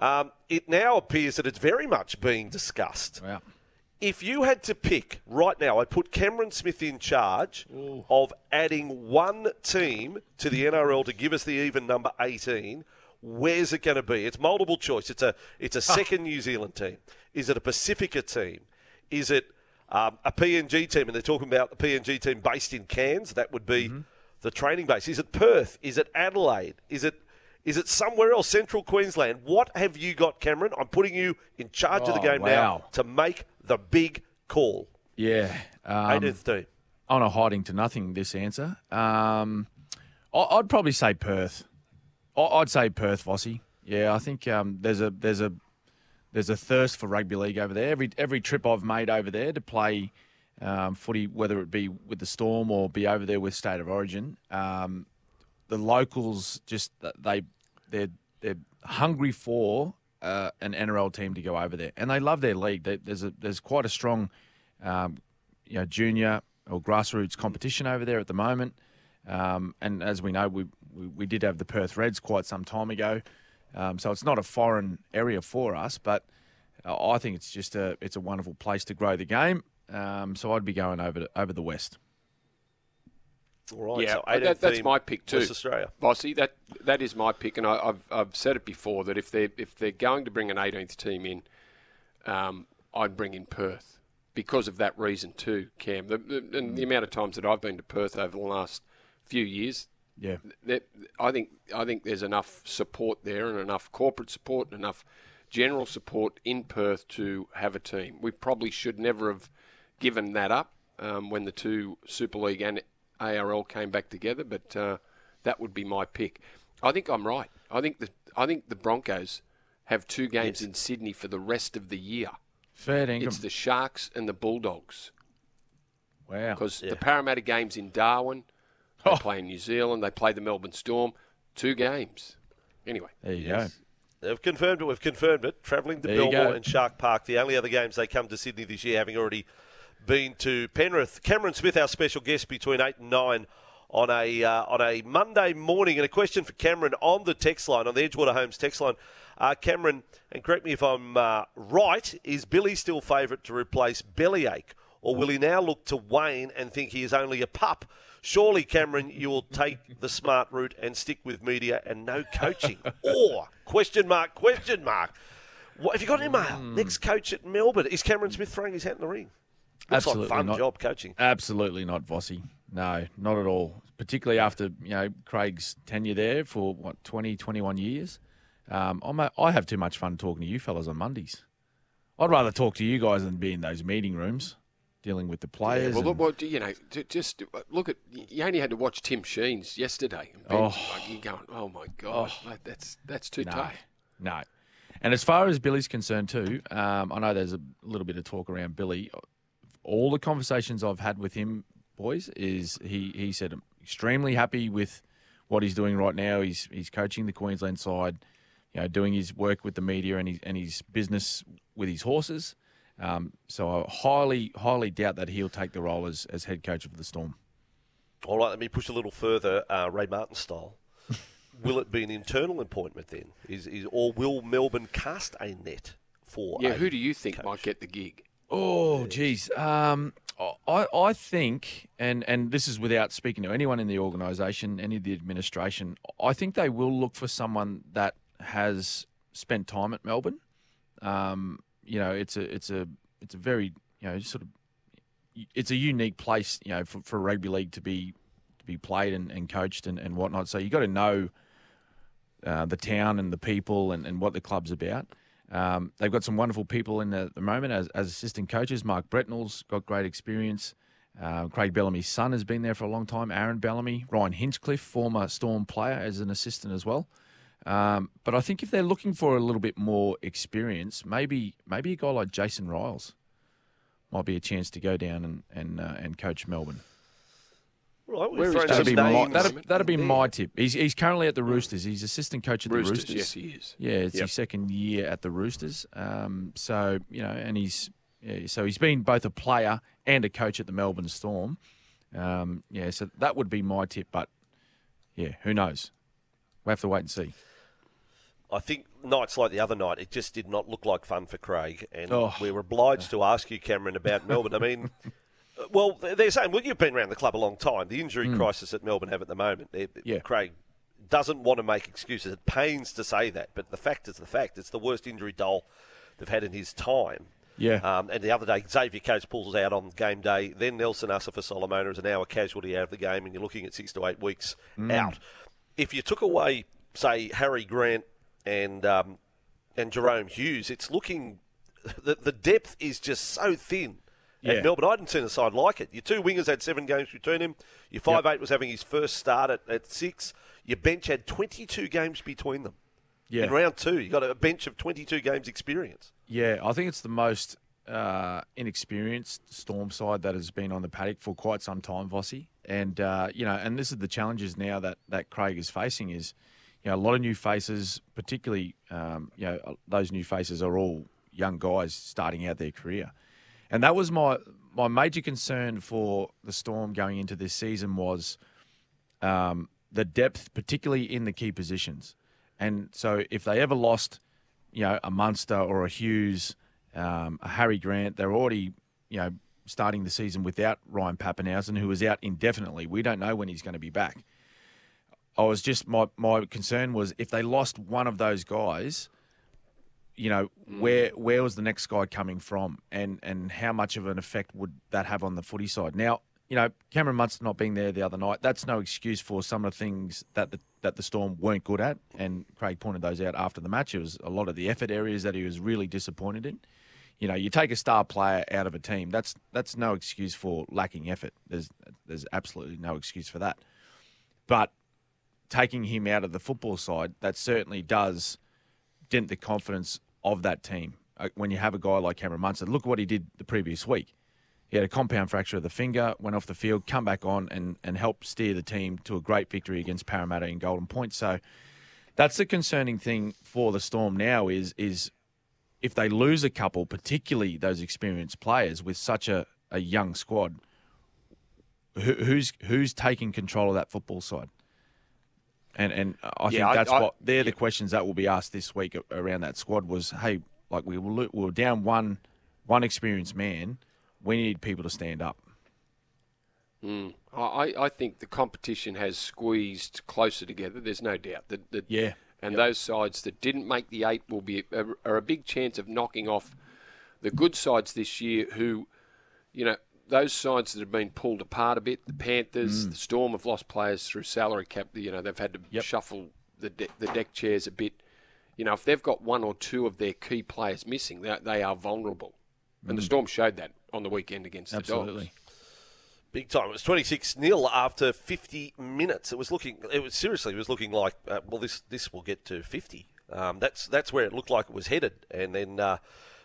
Um, it now appears that it's very much being discussed. Wow. If you had to pick right now, I'd put Cameron Smith in charge of adding one team to the NRL to give us the even number 18. Where's it going to be? It's multiple choice. It's a it's a second New Zealand team. Is it a Pacifica team? Is it um, a PNG team? And they're talking about the PNG team based in Cairns. That would be the training base. Is it Perth? Is it Adelaide? Is it is it somewhere else, Central Queensland? What have you got, Cameron? I'm putting you in charge of the Oh, game now to make the big call. Yeah. Um, 18th team. on a hiding to nothing this answer. Um, I- I'd probably say Perth. I- I'd say Perth, Vossi. Yeah, I think um, there's a there's a there's a thirst for rugby league over there. Every every trip I've made over there to play um, footy, whether it be with the Storm or be over there with State of Origin, um, the locals just they they're they're hungry for uh, an NRL team to go over there, and they love their league. They, there's a there's quite a strong um, you know junior or grassroots competition over there at the moment. Um, and as we know, we, we we did have the Perth Reds quite some time ago, um, so it's not a foreign area for us. But uh, I think it's just a it's a wonderful place to grow the game. Um, so I'd be going over to, over the west. All right. Yeah, so 18th that, that's my pick too. West Australia. Vossi, that that is my pick, and I, I've I've said it before that if they if they're going to bring an 18th team in, um, I'd bring in Perth because of that reason too, Cam. The, the, and the amount of times that I've been to Perth over the last few years, Yeah, I think I think there's enough support there and enough corporate support and enough general support in Perth to have a team. We probably should never have given that up um, when the two Super League and ARL came back together, but uh, that would be my pick. I think I'm right. I think the I think the Broncos have two games in Sydney for the rest of the year. fair dinkum. It's the Sharks and the Bulldogs wow. because the Parramatta games in Darwin, they play in New Zealand, they play the Melbourne Storm, two games. Anyway, There you yes. They've confirmed it. We've confirmed it. Travelling to There Belmore and Shark Park. The only other games they come to Sydney this year, having already been to Penrith. Cameron Smith, our special guest between eight and nine on a uh, on a Monday morning. And a question for Cameron on the text line on the Edgewater Homes text line. Uh, Cameron, and correct me if I'm uh, right. Is Billy still favourite to replace Bellyache, or will he now look to Wayne and think he is only a pup? Surely, Cameron, you will take the smart route and stick with media and no coaching. or question mark question mark. What, have you got any mail? Next coach at Melbourne is Cameron Smith throwing his hat in the ring. Looks Absolutely like fun not. job coaching. Absolutely not, Vossi. No, not at all. Particularly after you know Craig's tenure there for what 20, 21 years. Um, I'm a, I have too much fun talking to you fellas on Mondays. I'd rather talk to you guys than be in those meeting rooms dealing with the players. well, and- look, well, you know, just look at. You only had to watch Tim Sheens yesterday. And Oh. like, you're going, oh my god, mate, that's that's too no, tough. no. And as far as Billy's concerned too, um, I know there's a little bit of talk around Billy. All the conversations I've had with him, boys, is he he said I'm extremely happy with what he's doing right now. He's he's coaching the Queensland side, you know, doing his work with the media and his and his business with his horses. Um, so I highly highly doubt that he'll take the role as, as head coach of the Storm. All right, let me push a little further, uh, Ray Martin style. will it be an internal appointment then? Is, is or will Melbourne cast a net for? Yeah, a who do you think coach? might get the gig? Oh, geez. Um, I, I think, and, and this is without speaking to anyone in the organisation, any of the administration, I think they will look for someone that has spent time at Melbourne. Um, you know, it's a it's a it's a very you know sort of it's a unique place you know for, for rugby league to be to be played and, and coached and, and whatnot. So you got to know uh, the town and the people and, and what the club's about. Um, they've got some wonderful people in at the moment as, as assistant coaches. Mark Brentnall's got great experience. Uh, Craig Bellamy's son has been there for a long time. Aaron Bellamy, Ryan Hinchcliffe, former Storm player, as an assistant as well. Um, but I think if they're looking for a little bit more experience, maybe maybe a guy like Jason Ryles might be a chance to go down and and, uh, and coach Melbourne. Right, we've Where is thrown That'd be my, that'd, that'd be my tip. He's, he's currently at the Roosters. He's assistant coach at the Roosters, Roosters. yes, he is. Yeah, it's Yep. his second year at the Roosters. Um, so you know, and he's yeah, so he's been both a player and a coach at the Melbourne Storm. Um, yeah, so that would be my tip. But yeah, who knows? We will have to wait and see. I think nights like the other night, it just did not look like fun for Craig, and Oh. we were obliged to ask you, Cameron, about Melbourne. I mean, well, they're saying, well, you've been around the club a long time. The injury crisis that Melbourne have at the moment. Yeah. Craig doesn't want to make excuses. It pains to say that, but the fact is the fact. It's the worst injury dole they've had in his time. Yeah. Um, and the other day, Xavier Coates pulls out on game day. Then Nelson Asofa-Solomona is an hour casualty out of the game, and you're looking at six to eight weeks out. If you took away, say, Harry Grant and um, and Jahrome Hughes, it's looking the the depth is just so thin. Yeah. At Melbourne, I hadn't seen a side like it. Your two wingers had seven games between him. Your five eight was having his first start at, at six. Your bench had 22 games between them. Yeah. In round two, you got a bench of 22 games experience. Yeah, I think it's the most uh, inexperienced Storm side that has been on the paddock for quite some time, Vossi. And uh, you know, and this is the challenges now that that Craig is facing is, you know, a lot of new faces, particularly, um, you know, those new faces are all young guys starting out their career, and that was my my major concern for the Storm going into this season was um, the depth, particularly in the key positions. And so, if they ever lost, you know, a Munster or a Hughes, um, a Harry Grant, they're already, you know, starting the season without Ryan Papenhuyzen, who is out indefinitely. We don't know when he's going to be back. I was just my my concern was if they lost one of those guys, you know, mm. where where was the next guy coming from, and and how much of an effect would that have on the footy side? Now, you know, Cameron Munster not being there the other night, that's no excuse for some of the things that the that the Storm weren't good at, and Craig pointed those out after the match. It was a lot of the effort areas that he was really disappointed in. You know, you take a star player out of a team, that's that's no excuse for lacking effort. There's there's absolutely no excuse for that. But taking him out of the football side, that certainly does dent the confidence of that team. Uh, When you have a guy like Cameron Munster, look what he did the previous week. He had a compound fracture of the finger, went off the field, come back on, and and helped steer the team to a great victory against Parramatta in Golden Point. So that's the concerning thing for the Storm now is is if they lose a couple, particularly those experienced players with such a, a young squad, who, who's who's taking control of that football side? And and I Yeah, think that's I- what they're the questions that will be asked this week around that squad. Was hey, like we were, we were down one one experienced man. We need people to stand up. Hmm. I, I think the competition has squeezed closer together. There's no doubt. that, the, Yeah. And those sides that didn't make the eight will be are, are a big chance of knocking off the good sides this year. Who, you know, those sides that have been pulled apart a bit. The Panthers, Mm. the Storm have lost players through salary cap. You know, they've had to Yep. shuffle the de- the deck chairs a bit. You know, if they've got one or two of their key players missing, they, they are vulnerable. And the Storm showed that on the weekend against the Mm. Absolutely. Dogs. Big time. It was 26 0 after 50 minutes. It was looking, it was seriously, it was looking like, uh, well, this this will get to 50. Um, that's that's where it looked like it was headed. And then uh,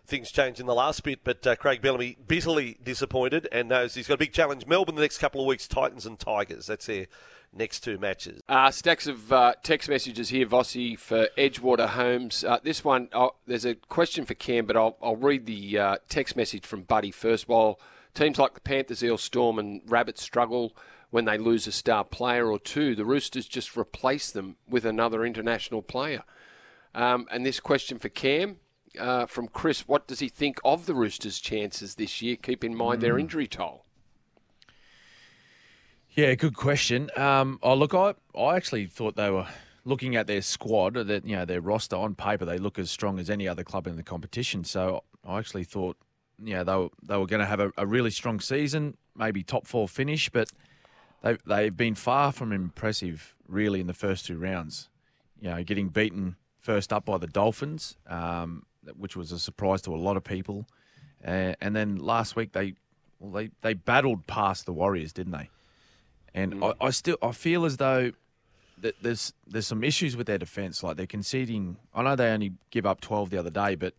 things changed in the last bit. But uh, Craig Bellamy bitterly disappointed and knows he's got a big challenge. Melbourne the next couple of weeks, Titans and Tigers. That's their next two matches. Uh, stacks of uh, text messages here, Vossi, for Edgewater Homes. Uh, this one, oh, there's a question for Cam, but I'll, I'll read the uh, text message from Buddy first. While teams like the Panthers, Eel Storm, and Rabbits struggle when they lose a star player or two, the Roosters just replace them with another international player. Um, and this question for Cam uh, from Chris What does he think of the Roosters' chances this year? Keep in mind their injury toll. Yeah, good question. Um, oh, look, I, I actually thought they were looking at their squad, that you know their roster on paper, they look as strong as any other club in the competition. So I actually thought, yeah, they were, they were going to have a, a really strong season, maybe top four finish, but they they've been far from impressive really in the first two rounds. You know, getting beaten first up by the Dolphins, um, which was a surprise to a lot of people, uh, and then last week they well, they they battled past the Warriors, didn't they? And I, I still I feel as though that there's there's some issues with their defence. Like they're conceding. I know they only give up 12 the other day, but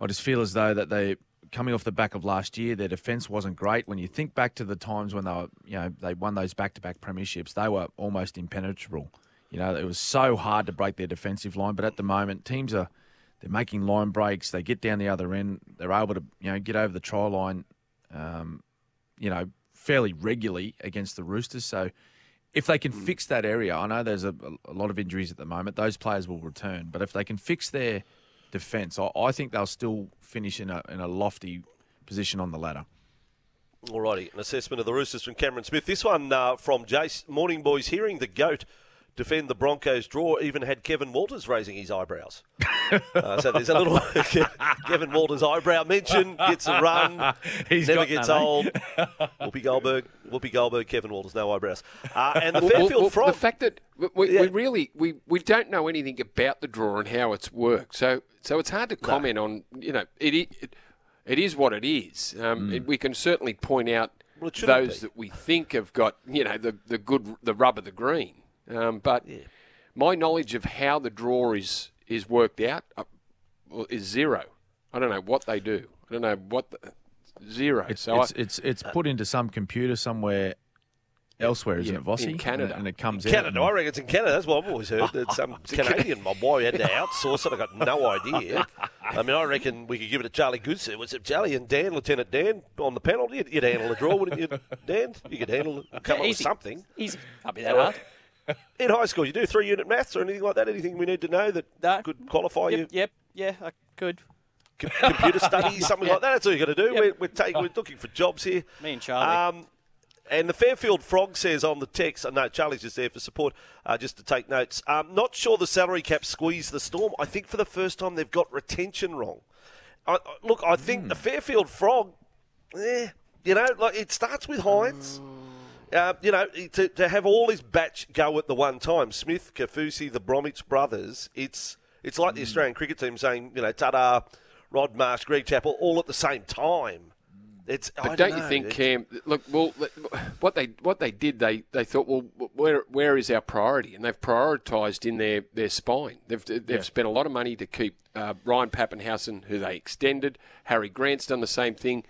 I just feel as though that they coming off the back of last year, their defence wasn't great. When you think back to the times when they were, you know, they won those back-to-back premierships, they were almost impenetrable. You know, it was so hard to break their defensive line. But at the moment, teams are they're making line breaks. They get down the other end. They're able to, you know, get over the try line. Um, you know, fairly regularly against the Roosters. So if they can fix that area, I know there's a, a lot of injuries at the moment. Those players will return, but if they can fix their defence, I, I think they'll still finish in a in a lofty position on the ladder. Alrighty, an assessment of the Roosters from Cameron Smith. This one uh, from Jace. Morning, boys. Hearing the GOAT defend the Broncos draw even had Kevin Walters raising his eyebrows. uh, so there's a little Kevin Walters eyebrow mention, gets a run, He's never gets none, eh? old. Whoopi Goldberg, Whoopi Goldberg, Kevin Walters, no eyebrows. Uh, and the Well, Fairfield well, well, Frog. The fact that we, we, Yeah. we really we, we don't know anything about the draw and how it's worked, so so it's hard to comment on. You know, it it, it is what it is. Um, it- we can certainly point out Mm. Well, those be. that we think have got you know the the good the rub of the green. Um, but my knowledge of how the draw is is worked out uh, is zero. I don't know what they do. I don't know what the, zero. It's so it's, I, it's it's put into some computer somewhere elsewhere, isn't Yeah, it, Vossi? in Canada. and, it- comes out. Canada, I reckon it's in Canada. That's what I've always heard. That some Canadian mob boy had to outsource it. I've got no idea. I mean, I reckon we could give it to Charlie Goodson. Was it Charlie and Dan, Lieutenant Dan, on the panel? You'd, you'd handle the draw, wouldn't you, Dan? You could handle, come up with something. Easy. Can't be that hard. In high school, you do three unit maths or anything like that? Anything we need to know that No. could qualify you? Yep, yep, yeah, I could. Com- computer studies, something like that. That's all you got to do. Yep. We're, we're, taking, we're looking for jobs here. Me and Charlie. Um, and the Fairfield Frog says on the text, uh, no, Charlie's just there for support, uh, just to take notes. Um, not sure the salary cap squeezed the storm. I think for the first time they've got retention wrong. I, I- look, I think the Fairfield Frog, eh, you know, like it starts with Hynes. Uh, you know, to, to have all his batch go at the one time, Smith, Kaufusi, the Bromwich brothers, it's it's like the Australian cricket team saying, you know, Tada, Rod Marsh, Greg Chappell, all at the same time. It's, I But don't, you think, it's- Cam? Look, well, what they what they did, they, they thought, well, where where is our priority? And they've prioritised in their, their spine. They've they've spent a lot of money to keep uh, Ryan Papenhuyzen, who they extended. Harry Grant's done the same thing.